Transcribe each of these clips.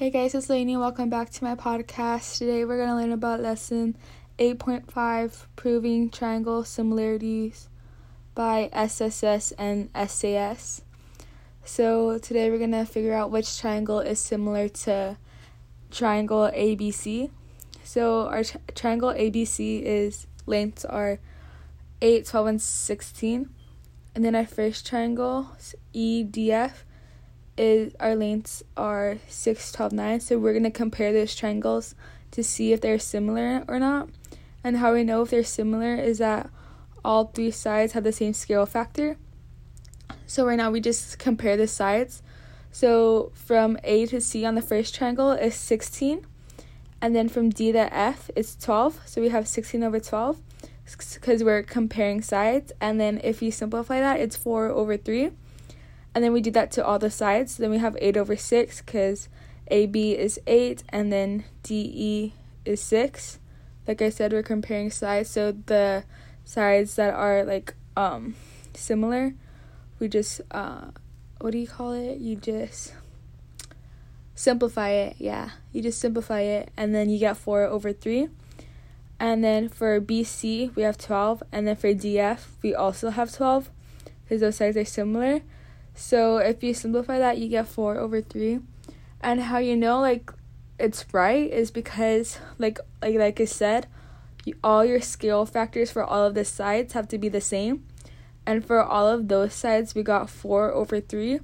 Hey guys, it's Lainey. Welcome back to my podcast. Today we're going to learn about lesson 8.5 Proving Triangle Similarities by SSS and SAS. So today we're going to figure out which triangle is similar to triangle ABC. So our tri- triangle ABC is lengths are 8, 12, and 16. And then our first triangle, EDF, is our lengths are 6, 12, 9. So we're going to compare those triangles to see if they're similar or not. And how we know if they're similar is that all three sides have the same scale factor. So right now we just compare the sides. So from A to C on the first triangle is 16. And then from D to F it's 12. So we have 16 over 12 because we're comparing sides. And then if you simplify that, it's 4 over 3 and then we do that to all the sides. Then we have 8 over 6 because AB is 8 and then DE is 6. Like I said, we're comparing sides. So the sides that are like um similar, we just uh what do you call it? You just simplify it. Yeah. You just simplify it and then you get 4 over 3. And then for BC, we have 12 and then for DF, we also have 12 because those sides are similar. So if you simplify that, you get 4 over 3. And how you know like it's right is because like like like I said, you, all your scale factors for all of the sides have to be the same. And for all of those sides, we got 4 over 3.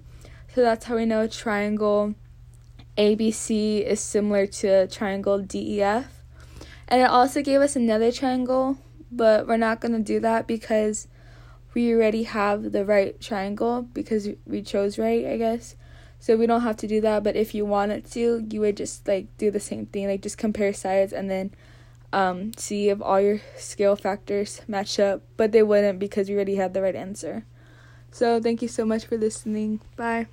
So that's how we know triangle ABC is similar to triangle DEF. And it also gave us another triangle, but we're not going to do that because we already have the right triangle because we chose right, I guess. So we don't have to do that, but if you wanted to, you would just like do the same thing, like just compare sides and then um, see if all your scale factors match up, but they wouldn't because we already had the right answer. So thank you so much for listening. Bye.